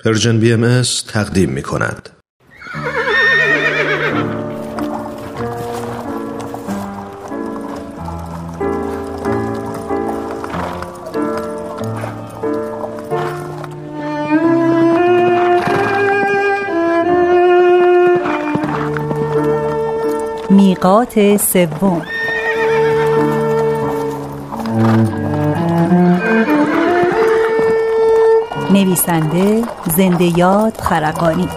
پرژن بی ام تقدیم می کند. میقات سوم نویسنده زنده یاد خرقانی.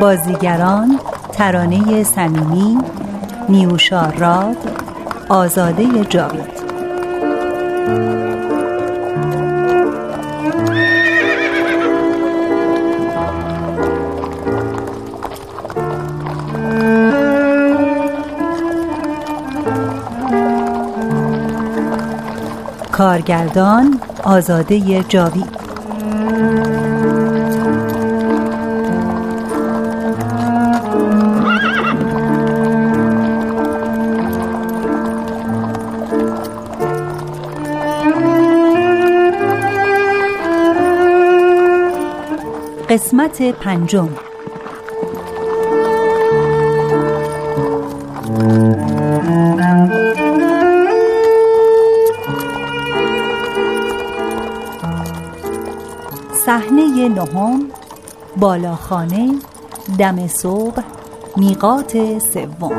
بازیگران ترانه صمیمی نیوشا راد آزاده جاوید. کارگردان آزاده جاوید. قسمت پنجم. صحنه نهم بالاخانه دم صبح میقات سوم.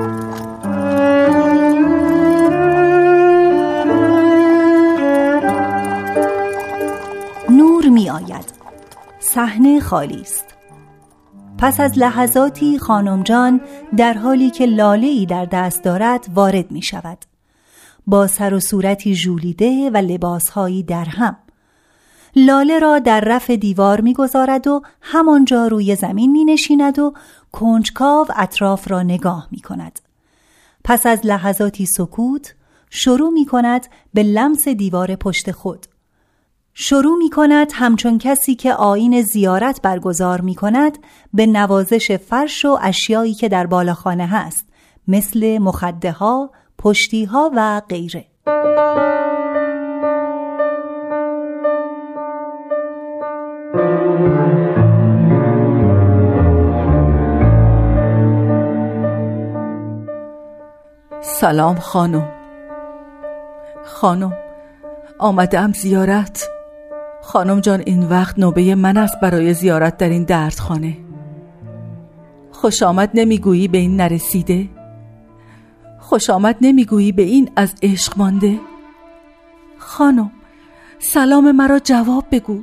نور می آید صحنه خالی است. پس از لحظاتی خانم جان در حالی که لاله ای در دست دارد وارد می شود با سر و صورتی ژولیده و لباسهایی در هم. لاله را در رف دیوار می‌گذارد و همانجا روی زمین می نشیند و کنجکاو اطراف را نگاه می کند. پس از لحظاتی سکوت شروع می کند به لمس دیوار پشت خود. شروع می کند همچون کسی که آین زیارت برگزار می کند به نوازش فرش و اشیایی که در بالاخانه هست مثل مخده ها، پشتی ها و غیره. سلام خانم. خانم آمدم زیارت. خانم جان این وقت نوبه من است برای زیارت در این دردخانه. خوش آمد نمی‌گویی به این نرسیده؟ خوش آمد نمی‌گویی به این از عشق مانده؟ خانم سلام مرا جواب بگو.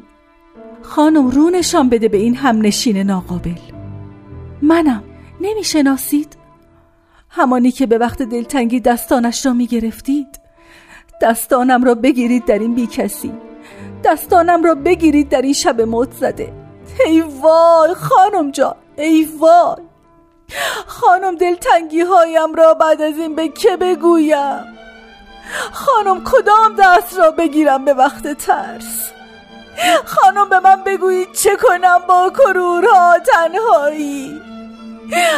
خانم رو نشان بده به این همنشین ناقابل. منم. نمی‌شناسید؟ همانی که به وقت دلتنگی دستانش را می گرفتید دستانم را بگیرید در این بی کسی. دستانم را بگیرید در این شب موت زده. ای وای خانم جان ای وای. خانم دلتنگی هایم را بعد از این به که بگویم؟ خانم کدام دست را بگیرم به وقت ترس؟ خانم به من بگویید چه کنم با کرورها تنهایی؟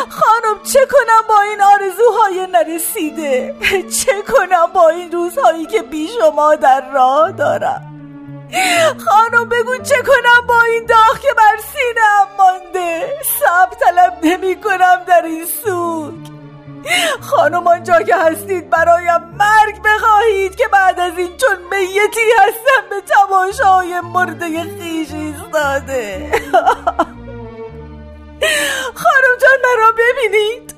خانم چه کنم با این آرزوهای نرسیده؟ چه کنم با این روزهایی که بی شما در راه دارم؟ خانم بگو چه کنم با این داغ که بر سینم مانده؟ سب طلب نمی کنم در این سوگ. خانم آنجا که هستید برایم مرگ بخواهید که بعد از این چون میتی هستم به تماشای مرده خیش ایستاده. خانم جان مرا ببینید.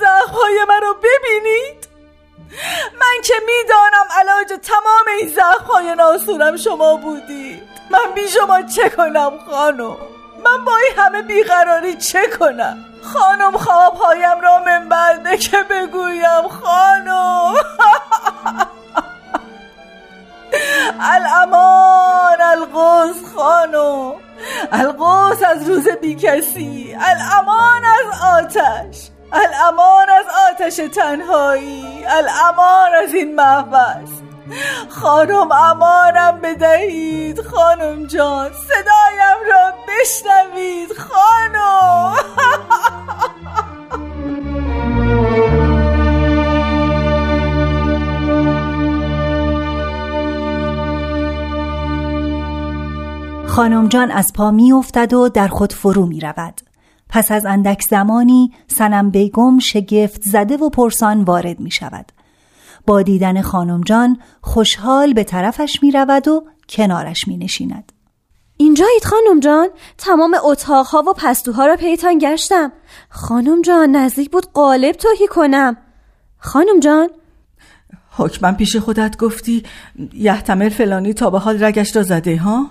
زخمهای مرا ببینید. من که می‌دانم علاج تمام این زخمهای ناسورم شما بودید. من بی شما چه کنم خانم؟ من با این همه بیقراری چه کنم؟ خانم خوابهایم را من برده که بگویم خانم. الامان القوس خانم. القوس از روز بیکسی الامان از آتش الامان از آتش تنهایی الامان از این محبس خانم امانم بدهید خانم جان صدایم را بشنوید خانم. خانم جان از پا می افتد و در خود فرو می رود. پس از اندک زمانی سنم بیگم شگفت زده و پرسان وارد می شود. با دیدن خانم جان خوشحال به طرفش می رود و کنارش می نشیند. اینجایید خانم جان تمام اتاقها و پستوها را پیتان گشتم خانم جان نزدیک بود قالب توهی کنم خانم جان حکمم پیش خودت گفتی یحتمل فلانی تا به حال رگش را زده ها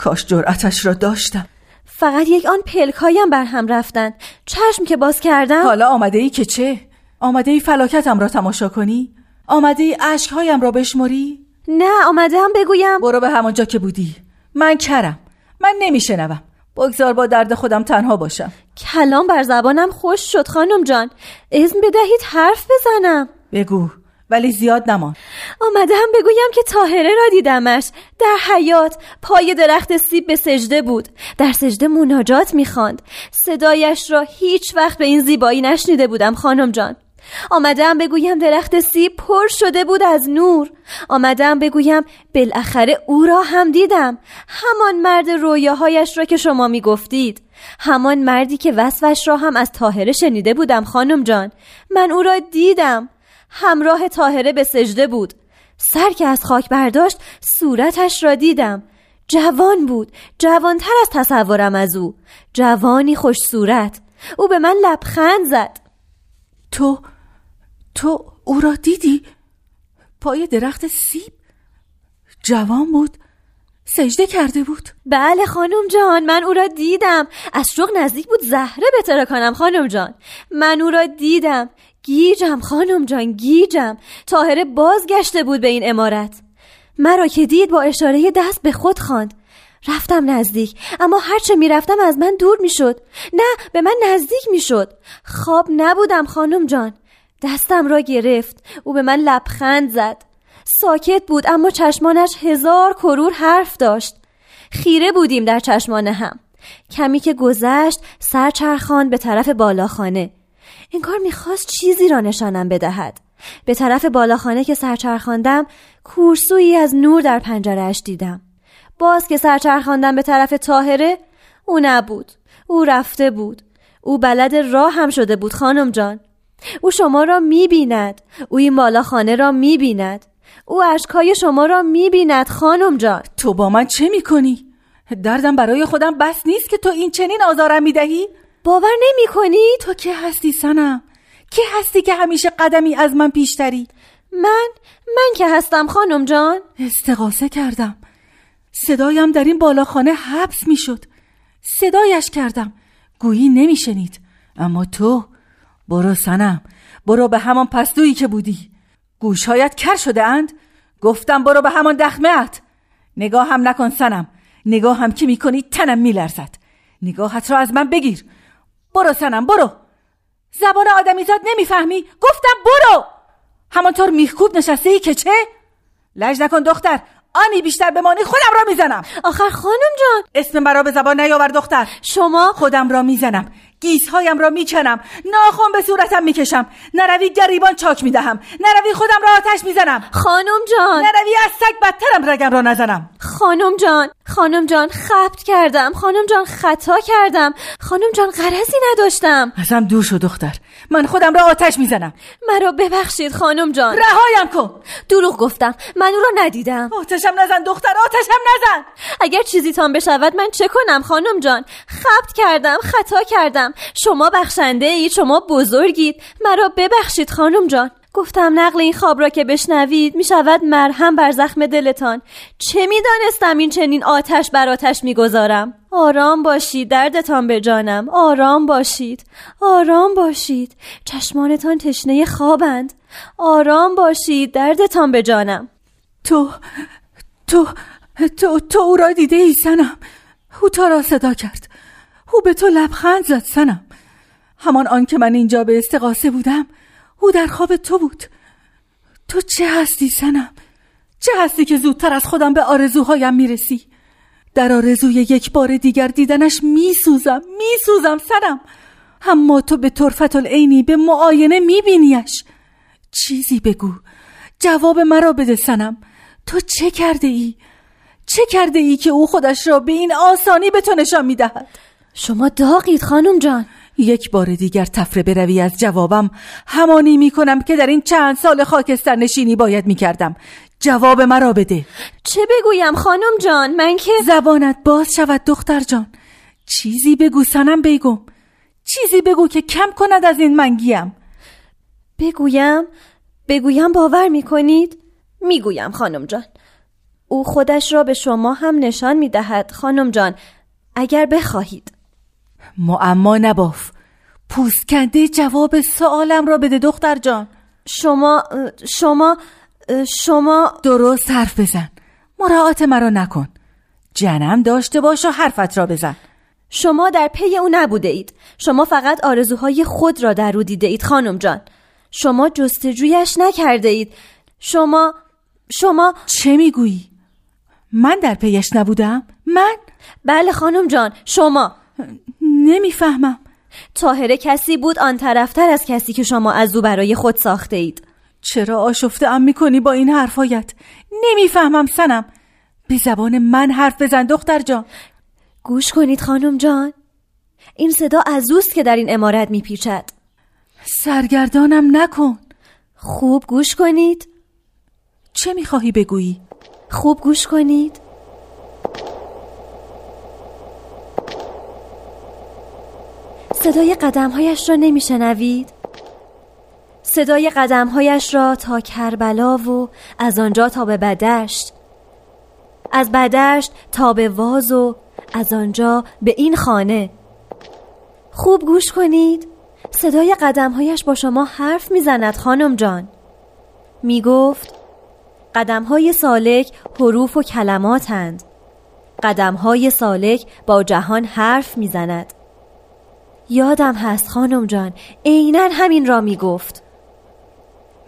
کاش جرأتش را داشتم. فقط یک آن پلکایم بر هم رفتند. چشم که باز کردم. حالا آمده ای که چه؟ آمده ای فلاکتم را تماشا کنی؟ آمده ای عشقهایم را بشمری؟ نه آمده هم بگویم. برو به همانجا که بودی. من کرم. من نمیشنوم. بگذار با درد خودم تنها باشم. کلام بر زبانم خوش شد خانم جان. اذن بدهید حرف بزنم. بگو. ولی زیاد نمان آمده هم بگویم که تاهره را دیدمش. در حیات پای درخت سیب به سجده بود. در سجده مناجات می‌خواند. صدایش را هیچ وقت به این زیبایی نشنیده بودم خانم جان. آمدم بگویم درخت سیب پر شده بود از نور. آمدم بگویم بالاخره او را هم دیدم. همان مرد رویاهایش را که شما می‌گفتید. همان مردی که وصفش را هم از تاهره شنیده بودم خانم جان. من او را دیدم. همراه تاهره به سجده بود. سر که از خاک برداشت صورتش را دیدم. جوان بود. جوانتر از تصورم از او. جوانی خوش صورت. او به من لبخند زد. تو تو او را دیدی؟ پای درخت سیب. جوان بود. سجده کرده بود. بله خانم جان من او را دیدم. از شوق نزدیک بود زهره بتره کنم خانم جان. من او را دیدم. گیجم خانم جان گیجم. تاهره بازگشته بود به این امارت. مرا که دید با اشاره دست به خود خواند. رفتم نزدیک اما هرچه می‌رفتم از من دور می‌شد. نه به من نزدیک می‌شد. خواب نبودم خانم جان. دستم را گرفت. او به من لبخند زد. ساکت بود اما چشمانش هزار کرور حرف داشت. خیره بودیم در چشمان هم. کمی که گذشت سر چرخاند به طرف بالاخانه. انگار می‌خواست چیزی را نشانم بدهد. به طرف بالاخانه که سرچرخاندم کورسویی از نور در پنجرهش دیدم. باز که سرچرخاندم به طرف تاهره او نبود. او رفته بود. او بلد راه هم شده بود خانم جان. او شما را می‌بیند. او این بالاخانه را می‌بیند. او اشکای شما را می‌بیند خانم جان. تو با من چه می‌کنی؟ دردم برای خودم بس نیست که تو این چنین آزارم می‌دهی؟ باور نمی کنی؟ تو که هستی سنم. که هستی که همیشه قدمی از من پیشتری؟ من؟ من که هستم خانم جان. استقاسه کردم. صدایم در این بالاخانه حبس می‌شد. صدایش کردم. گویی نمیشنید. اما تو؟ برو سنم. برو به همان پستویی که بودی. گوشهایت کر شده اند. گفتم برو به همان دخمهت نگاه هم نکن سنم. نگاه هم که می‌کنی تنم میلرزد. نگاهت را از من بگیر. برو سنم برو. زبان آدمیزاد نمی‌فهمی؟ گفتم برو. همانطور میخکوب نشسته ای که چه؟ لج نکن دختر آنی بیشتر بمانی خودم را می‌زنم. آخر خانم جان. اسم مرا به زبان نیاور دختر. شما؟ خودم را می‌زنم. گیسهایم را می‌کنم ناخون به صورتم می‌کشم. نروی گریبان چاک می‌دهم. نروی خودم را آتش می‌زنم. خانم جان. نروی از سگ بدترم رگم را نزنم. خانم جان. خانم جان خبت کردم. خانم جان خطا کردم. خانم جان غرضی نداشتم. ازم دور شو دختر. من خودم را آتش می‌زنم. مرا ببخشید خانم جان. رهایم کن. دروغ گفتم. من او را ندیدم. آتشم نزن دختر آتشم نزن. اگر چیزی تان بشود من چه کنم خانم جان؟ خبت کردم خطا کردم. شما بخشنده ای شما بزرگید. مرا ببخشید خانم جان. گفتم نقل این خواب را که بشنوید می شود مرهم بر زخم دلتان. چه می دانستم این چنین آتش بر آتش می گذارم آرام باشید دردتان به جانم. آرام باشید آرام باشید. چشمانتان تشنه خوابند. آرام باشید دردتان به جانم. تو تو تو تو او را دیده ای سنم او تا را صدا کرد. او به تو لبخند زد سنم همان آن که من اینجا به استقاسه بودم او در خواب تو بود. تو چه هستی سنم؟ چه هستی که زودتر از خودم به آرزوهایم می‌رسی؟ در آرزوی یک بار دیگر دیدنش میسوزم میسوزم سنم. اما تو به طرفت العینی به معاینه میبینیش. چیزی بگو. جواب مرا بده سنم. تو چه کرده ای؟ چه کرده ای که او خودش را به این آسانی به تو نشان می‌دهد؟ شما داغید خانم جان. یک بار دیگر تفره بروی از جوابم. همانی می‌کنم که در این چند سال خاکستر نشینی باید می‌کردم. جواب مرا بده. چه بگویم خانم جان؟ من که زبانت باز شود دختر جان. چیزی بگو سنم بیگم. چیزی بگو که کم کند از این منگیم. بگویم؟ بگویم باور می‌کنید؟ می‌گویم خانم جان. او خودش را به شما هم نشان می‌دهد. خانم جان اگر بخواهید. معما نباف. پوست کنده جواب سوالم را بده دختر جان. شما شما شما درست حرف بزن. مراعات مرا نکن. جنم داشته باش و حرفت را بزن. شما در پی او نبوده اید. شما فقط آرزوهای خود را در رو دیده اید خانم جان. شما جستجویش نکرده اید. شما شما چه می‌گویی؟ من در پیش نبودم؟ من؟ بله خانم جان شما. نمی‌فهمم. تاهره کسی بود آن طرفتر از کسی که شما از او برای خود ساخته اید. چرا آشفته ام می‌کنی با این حرفایت نمی‌فهمم سنم. به زبان من حرف بزن دختر جان. گوش کنید خانم جان. این صدا از اوست که در این امارت میپیچد. سرگردانم نکن. خوب گوش کنید. چه می‌خواهی بگویی؟ خوب گوش کنید. صدای قدمهایش را نمیشنوید؟ صدای قدمهایش را تا کربلا و از آنجا تا به بدشت. از بدشت تا به واز و از آنجا به این خانه. خوب گوش کنید. صدای قدمهایش با شما حرف می‌زند خانم جان. می گفت قدمهای سالک حروف و کلماتند. قدمهای سالک با جهان حرف می‌زند. یادم هست خانم جان. عینا همین را می گفت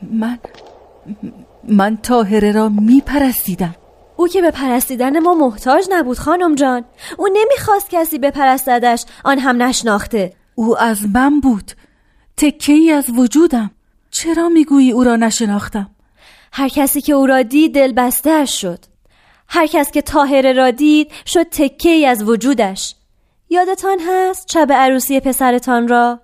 من من تاهره را می پرستیدم او که به پرستیدن ما محتاج نبود خانم جان. او نمی‌خواست کسی بپرستدش. آن هم نشناخته. او از من بود. تکه ای از وجودم. چرا می‌گویی او را نشناختم؟ هر کسی که او را دید دل بستهش شد. هر کس که تاهره را دید شد تکه ای از وجودش. یادتان هست شب عروسی پسرتان را؟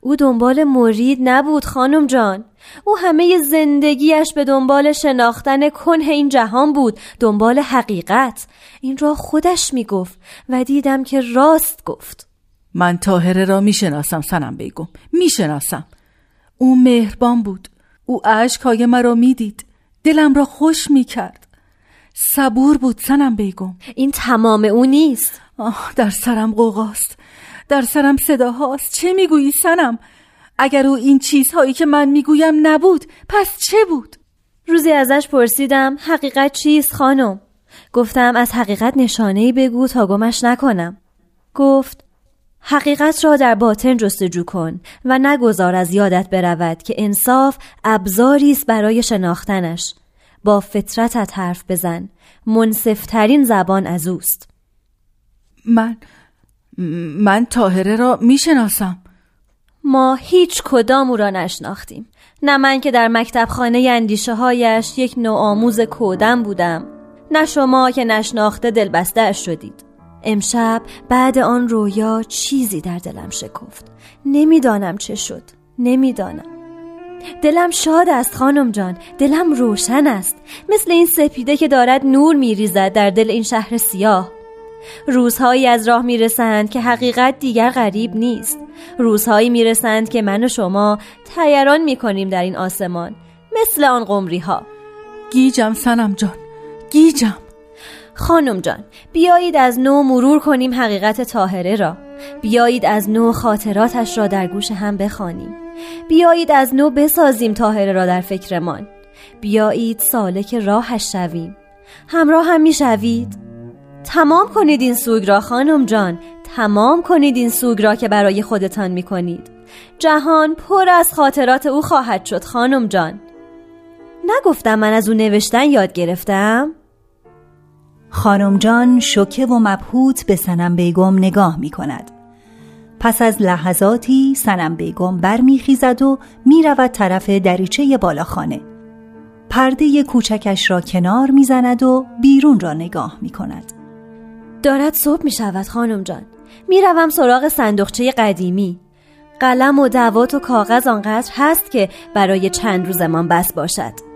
او دنبال مرید نبود خانم جان. او همه زندگیش به دنبال شناختن کنه این جهان بود دنبال حقیقت. این را خودش می گفت و دیدم که راست گفت. من تاهره را می‌شناسم سنم بیگم. می‌شناسم. او مهربان بود. او اشکهای مرا می‌دید. دلم را خوش می‌کرد. صبور بود سنم بیگم. این تمام او نیست. آه در سرم قوقاست. در سرم صداهاست چه می‌گویی سنم اگر او این چیزهایی که من می‌گویم نبود پس چه بود؟ روزی ازش پرسیدم حقیقت چیست خانم؟ گفتم از حقیقت نشانه بگو تا گمش نکنم. گفت حقیقت را در باطن جستجو کن و نگذار از یادت برود که انصاف ابزاری است برای شناختنش. با فطرتت حرف بزن. منصفترین زبان از اوست. من من تاهره را می‌شناسم. ما هیچ کدام او را نشناختیم. نه من که در مکتب خانه اندیشه هایش یک نوآموز کودم بودم. نه شما که نشناخته دلبسته شدید. امشب بعد آن رویا چیزی در دلم شکفت. نمی‌دانم چه شد. نمی‌دانم. دلم شاد است خانم جان. دلم روشن است. مثل این سپیده که دارد نور میریزد در دل این شهر سیاه. روزهایی از راه می‌رسند که حقیقت دیگر غریب نیست. روزهایی می‌رسند که من و شما تیران می‌کنیم در این آسمان مثل آن قمری ها گیجم سنم جان گیجم. خانم جان بیایید از نو مرور کنیم حقیقت تاهره را. بیایید از نو خاطراتش را در گوش هم بخوانیم. بیایید از نو بسازیم تاهره را در فکرمان. بیایید سالک راهش شویم. همراه هم می‌شوید. تمام کنید این سوگ را خانم جان تمام کنید این سوگ را که برای خودتان می کنید جهان پر از خاطرات او خواهد شد خانم جان نگفتم من از اون نوشتن یاد گرفتم؟ خانم جان شوکه و مبهوت به سنم بیگم نگاه می کند. پس از لحظاتی سنم بیگم برمیخیزد و می‌رود طرف دریچه بالاخانه. پرده کوچکش را کنار می‌زند و بیرون را نگاه می کند. دارد صبح می شود خانم جان. می‌روم سراغ صندوقچه قدیمی. قلم و دوات و کاغذ آنقدر هست که برای چند روزمان بس باشد.